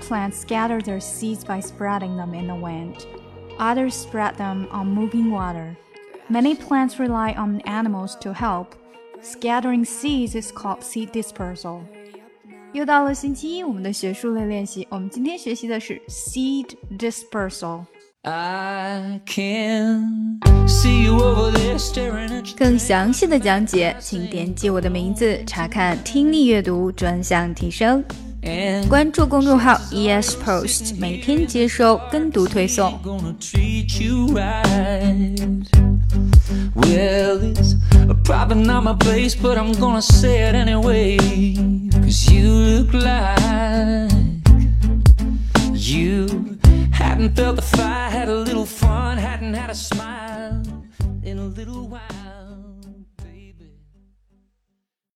plants scatter their seeds by spreading them in the wind. Others spread them on moving water. Many plants rely on animals to help. Scattering seeds is called seed dispersal. 又到了星期一，我们的学术类练习。我们今天学习的是 seed dispersal。更详细的讲解，请点击我的名字查看听力阅读专项提升。 关注公众号 ES Post，每天接收跟读推送。Well, it's probably not my place, but I'm gonna say it anyway. Cause you look like you hadn't felt the fire, had a little fun, hadn't had a smile in a little while.